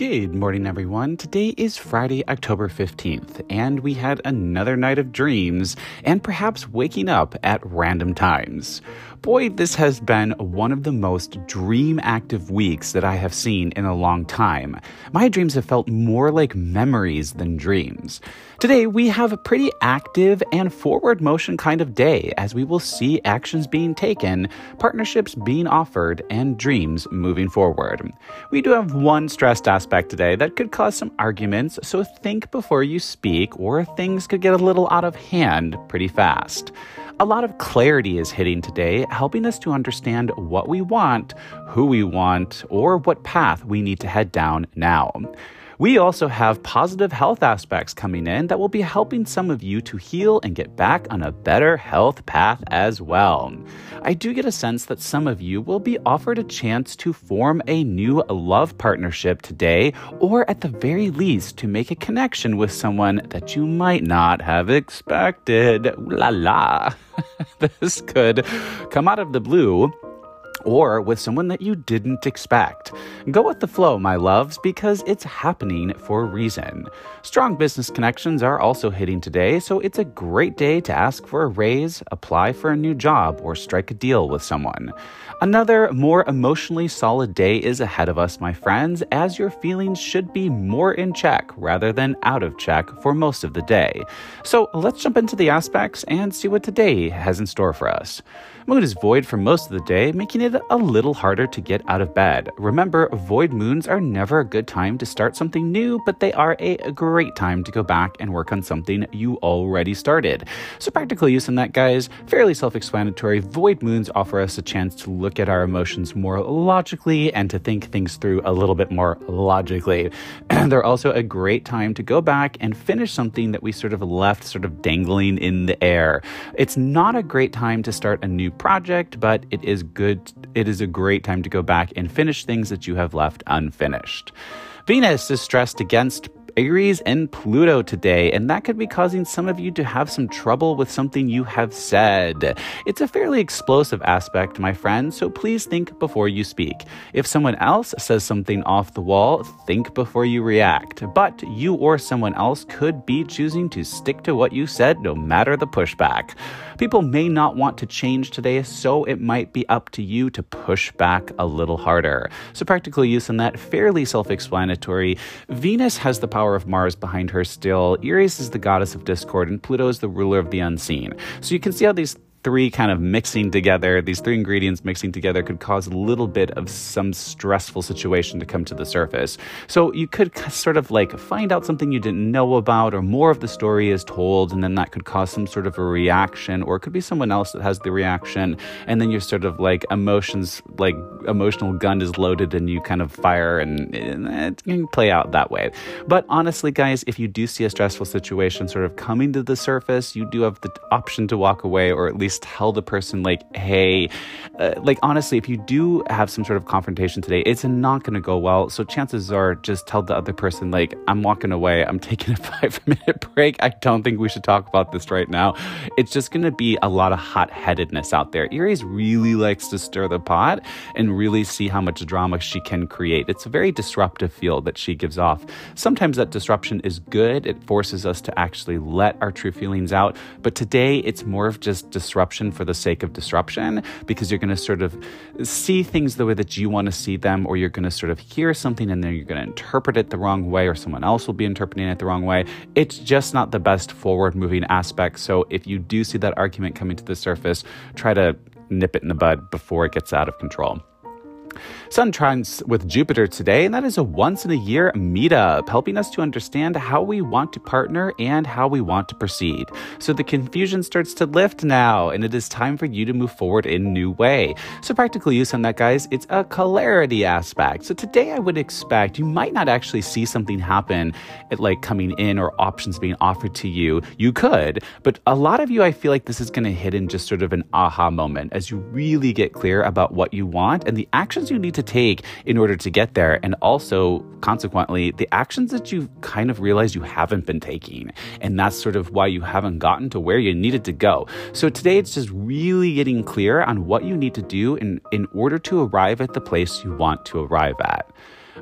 Good morning, everyone. Today is Friday, October 15th, and we had another night of dreams and perhaps waking up at random times. Boy, this has been one of the most dream active weeks that I have seen in a long time. My dreams have felt more like memories than dreams. Today, we have a pretty active and forward motion kind of day as we will see actions being taken, partnerships being offered, and dreams moving forward. We do have one stressed aspect today that could cause some arguments, so think before you speak, or things could get a little out of hand pretty fast. A lot of clarity is hitting today, helping us to understand what we want, who we want, or what path we need to head down now. We also have positive health aspects coming in that will be helping some of you to heal and get back on a better health path as well. I do get a sense that some of you will be offered a chance to form a new love partnership today, or at the very least, to make a connection with someone that you might not have expected. La la. this could come out of the blue or with someone that you didn't expect. Go with the flow, my loves, because it's happening for a reason. Strong business connections are also hitting today, so it's a great day to ask for a raise, apply for a new job, or strike a deal with someone. Another more emotionally solid day is ahead of us, my friends, as your feelings should be more in check rather than out of check for most of the day. So let's jump into the aspects and see what today has in store for us. Moon is void for most of the day, making it a little harder to get out of bed. Remember, void moons are never a good time to start something new, but they are a great time to go back and work on something you already started. So, practical use in that, guys, fairly self explanatory. Void moons offer us a chance to look at our emotions more logically and to think things through a little bit more logically. They're also a great time to go back and finish something that we sort of left sort of dangling in the air. It's not a great time to start a new project, but it is good. It is a great time to go back and finish things that you have left unfinished. Venus is stressed against Eris and Pluto today, and that could be causing some of you to have some trouble with something you have said. It's a fairly explosive aspect, my friend, so please think before you speak. If someone else says something off the wall, think before you react. But you or someone else could be choosing to stick to what you said no matter the pushback. People may not want to change today, so it might be up to you to push back a little harder. So, practical use in that fairly self explanatory. Venus has the power of Mars behind her still. Eris is the goddess of discord, and Pluto is the ruler of the unseen. So you can see how these three kind of mixing together, these three ingredients mixing together could cause a little bit of some stressful situation to come to the surface. So you could sort of like find out something you didn't know about, or more of the story is told, and then that could cause some sort of a reaction, or it could be someone else that has the reaction, and then you're sort of like emotions, like emotional gun is loaded, and you kind of fire, and it can play out that way. But honestly, guys, if you do see a stressful situation sort of coming to the surface, you do have the option to walk away, or at least tell the person, like, hey, uh, like, honestly, if you do have some sort of confrontation today, it's not going to go well. So chances are just tell the other person, like, I'm walking away. I'm taking a five minute break. I don't think we should talk about this right now. It's just going to be a lot of hot headedness out there. Eris really likes to stir the pot and really see how much drama she can create. It's a very disruptive feel that she gives off. Sometimes that disruption is good. It forces us to actually let our true feelings out. But today, it's more of just disruption disruption for the sake of disruption because you're going to sort of see things the way that you want to see them, or you're going to sort of hear something and then you're going to interpret it the wrong way, or someone else will be interpreting it the wrong way. It's just not the best forward moving aspect. So if you do see that argument coming to the surface, try to nip it in the bud before it gets out of control. Sun trines with Jupiter today, and that is a once in a year meetup, helping us to understand how we want to partner and how we want to proceed. So the confusion starts to lift now, and it is time for you to move forward in a new way. So practical use on that, guys, it's a clarity aspect. So today I would expect you might not actually see something happen at like coming in or options being offered to you. You could, but a lot of you, I feel like this is going to hit in just sort of an aha moment as you really get clear about what you want and the actions you need to take in order to get there. And also, consequently, the actions that you kind of realize you haven't been taking. And that's sort of why you haven't gotten to where you needed to go. So today, it's just really getting clear on what you need to do in, in order to arrive at the place you want to arrive at.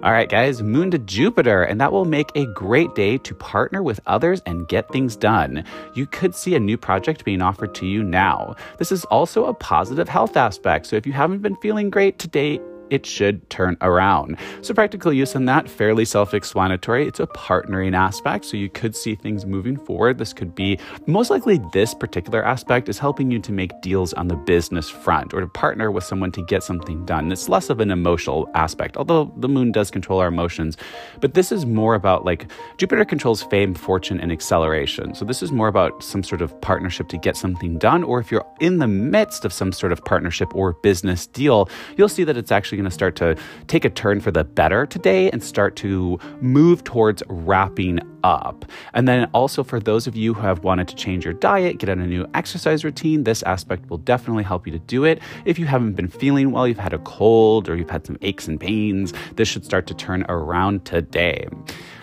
All right, guys, moon to Jupiter, and that will make a great day to partner with others and get things done. You could see a new project being offered to you now. This is also a positive health aspect, so if you haven't been feeling great today, it should turn around. So, practical use in that, fairly self explanatory. It's a partnering aspect, so you could see things moving forward. This could be most likely this particular aspect is helping you to make deals on the business front or to partner with someone to get something done. It's less of an emotional aspect, although the moon does control our emotions. But this is more about like Jupiter controls fame, fortune, and acceleration. So, this is more about some sort of partnership to get something done, or if you're in the midst of some sort of partnership or business deal, you'll see that it's actually going to start to take a turn for the better today and start to move towards wrapping up. And then also for those of you who have wanted to change your diet, get on a new exercise routine, this aspect will definitely help you to do it. If you haven't been feeling well, you've had a cold or you've had some aches and pains, this should start to turn around today.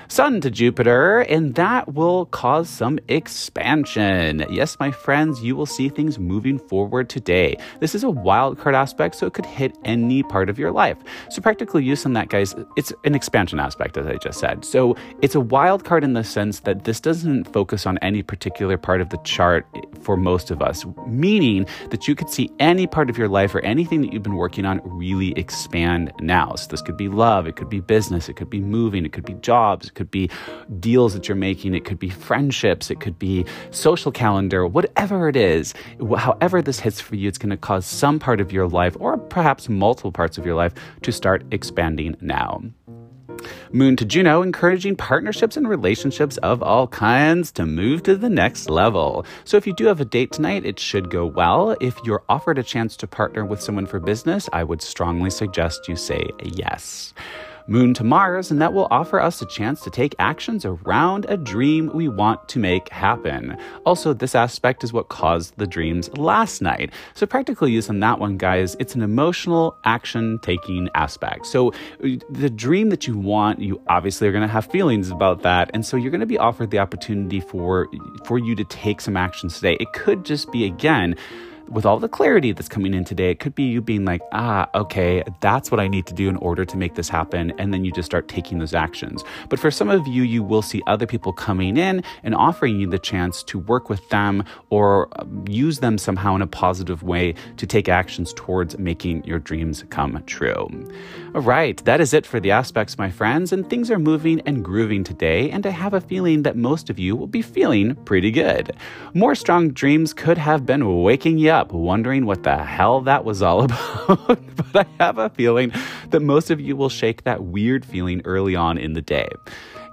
Sun to Jupiter, and that will cause some expansion. Yes, my friends, you will see things moving forward today. This is a wild card aspect, so it could hit any part of your life. So, practical use on that, guys, it's an expansion aspect, as I just said. So, it's a wild card in the sense that this doesn't focus on any particular part of the chart for most of us, meaning that you could see any part of your life or anything that you've been working on really expand now. So, this could be love, it could be business, it could be moving, it could be jobs could be deals that you're making, it could be friendships, it could be social calendar, whatever it is. However, this hits for you, it's going to cause some part of your life, or perhaps multiple parts of your life, to start expanding now. Moon to Juno, encouraging partnerships and relationships of all kinds to move to the next level. So, if you do have a date tonight, it should go well. If you're offered a chance to partner with someone for business, I would strongly suggest you say yes. Moon to Mars, and that will offer us a chance to take actions around a dream we want to make happen. Also, this aspect is what caused the dreams last night. So, practical use on that one, guys, it's an emotional action taking aspect. So, uh, the dream that you want, you obviously are going to have feelings about that. And so, you're going to be offered the opportunity for, for you to take some actions today. It could just be, again, with all the clarity that's coming in today, it could be you being like, ah, okay, that's what I need to do in order to make this happen. And then you just start taking those actions. But for some of you, you will see other people coming in and offering you the chance to work with them or um, use them somehow in a positive way to take actions towards making your dreams come true. All right, that is it for the aspects, my friends. And things are moving and grooving today. And I have a feeling that most of you will be feeling pretty good. More strong dreams could have been waking you up wondering what the hell that was all about, but I have a feeling that most of you will shake that weird feeling early on in the day.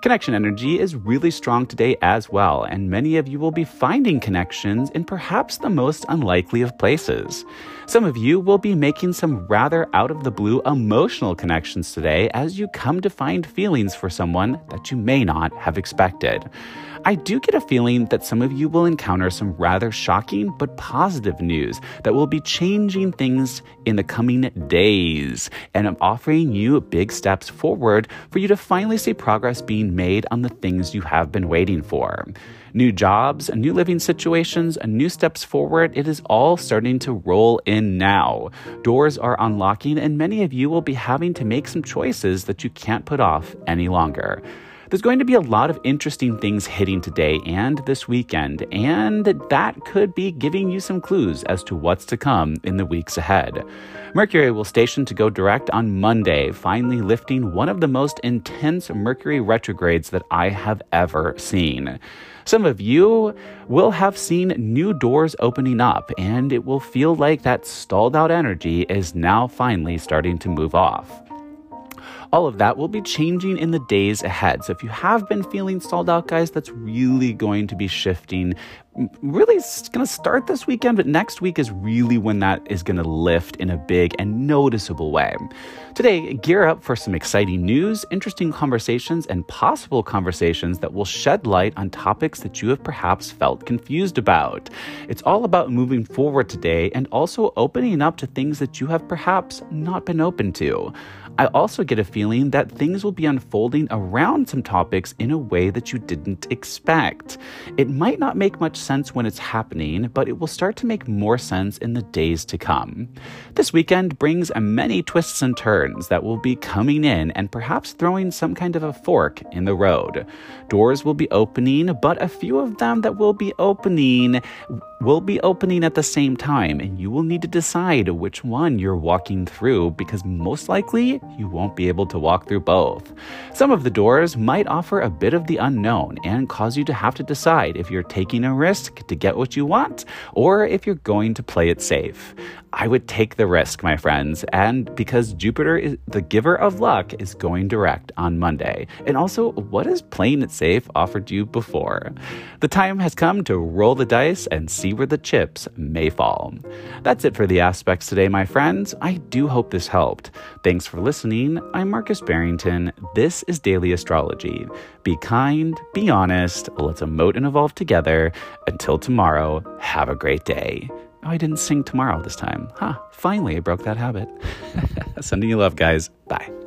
Connection energy is really strong today as well, and many of you will be finding connections in perhaps the most unlikely of places. Some of you will be making some rather out of the blue emotional connections today as you come to find feelings for someone that you may not have expected. I do get a feeling that some of you will encounter some rather shocking but positive news that will be changing things in the coming days. And I'm offering you big steps forward for you to finally see progress being made on the things you have been waiting for new jobs, new living situations, new steps forward. It is all starting to roll in now. Doors are unlocking, and many of you will be having to make some choices that you can't put off any longer. There's going to be a lot of interesting things hitting today and this weekend, and that could be giving you some clues as to what's to come in the weeks ahead. Mercury will station to go direct on Monday, finally lifting one of the most intense Mercury retrogrades that I have ever seen. Some of you will have seen new doors opening up, and it will feel like that stalled out energy is now finally starting to move off. All of that will be changing in the days ahead. So if you have been feeling stalled out, guys, that's really going to be shifting. Really, going to start this weekend, but next week is really when that is going to lift in a big and noticeable way. Today, gear up for some exciting news, interesting conversations, and possible conversations that will shed light on topics that you have perhaps felt confused about. It's all about moving forward today and also opening up to things that you have perhaps not been open to. I also get a feeling that things will be unfolding around some topics in a way that you didn't expect. It might not make much sense when it's happening, but it will start to make more sense in the days to come. This weekend brings many twists and turns that will be coming in and perhaps throwing some kind of a fork in the road. Doors will be opening, but a few of them that will be opening will be opening at the same time, and you will need to decide which one you're walking through because most likely you won't be able to walk through both. Some of the doors might offer a bit of the unknown and cause you to have to decide if you're taking a risk to get what you want or if you're going to play it safe. I would take the risk, my friends, and because Jupiter is the giver of luck is going direct on Monday. And also, what has playing it safe offered you before? The time has come to roll the dice and where the chips may fall. That's it for the aspects today, my friends. I do hope this helped. Thanks for listening. I'm Marcus Barrington. This is Daily Astrology. Be kind, be honest, let's emote and evolve together. Until tomorrow, have a great day. Oh, I didn't sing tomorrow this time. Huh, finally I broke that habit. Sending you love, guys. Bye.